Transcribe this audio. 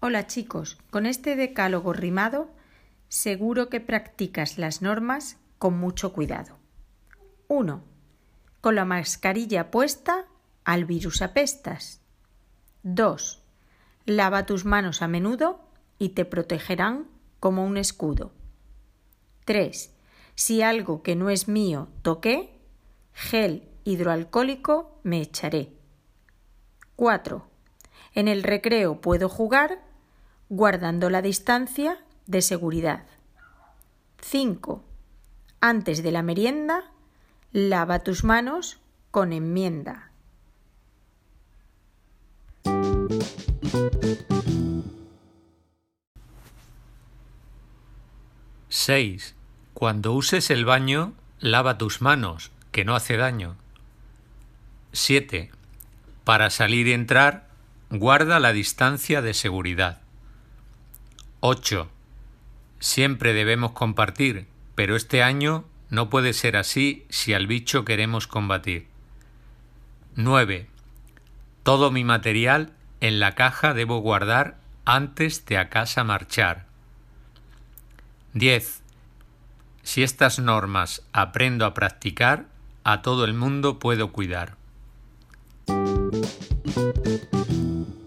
Hola chicos, con este decálogo rimado seguro que practicas las normas con mucho cuidado. 1. Con la mascarilla puesta al virus apestas. 2. Lava tus manos a menudo y te protegerán como un escudo. 3. Si algo que no es mío toqué, gel hidroalcohólico me echaré. 4. En el recreo puedo jugar guardando la distancia de seguridad. 5. Antes de la merienda, lava tus manos con enmienda. Seis. Cuando uses el baño, lava tus manos, que no hace daño. 7. Para salir y entrar, guarda la distancia de seguridad. 8. Siempre debemos compartir, pero este año no puede ser así si al bicho queremos combatir. 9. Todo mi material en la caja debo guardar antes de a casa marchar. 10. Si estas normas aprendo a practicar, a todo el mundo puedo cuidar. Thank you.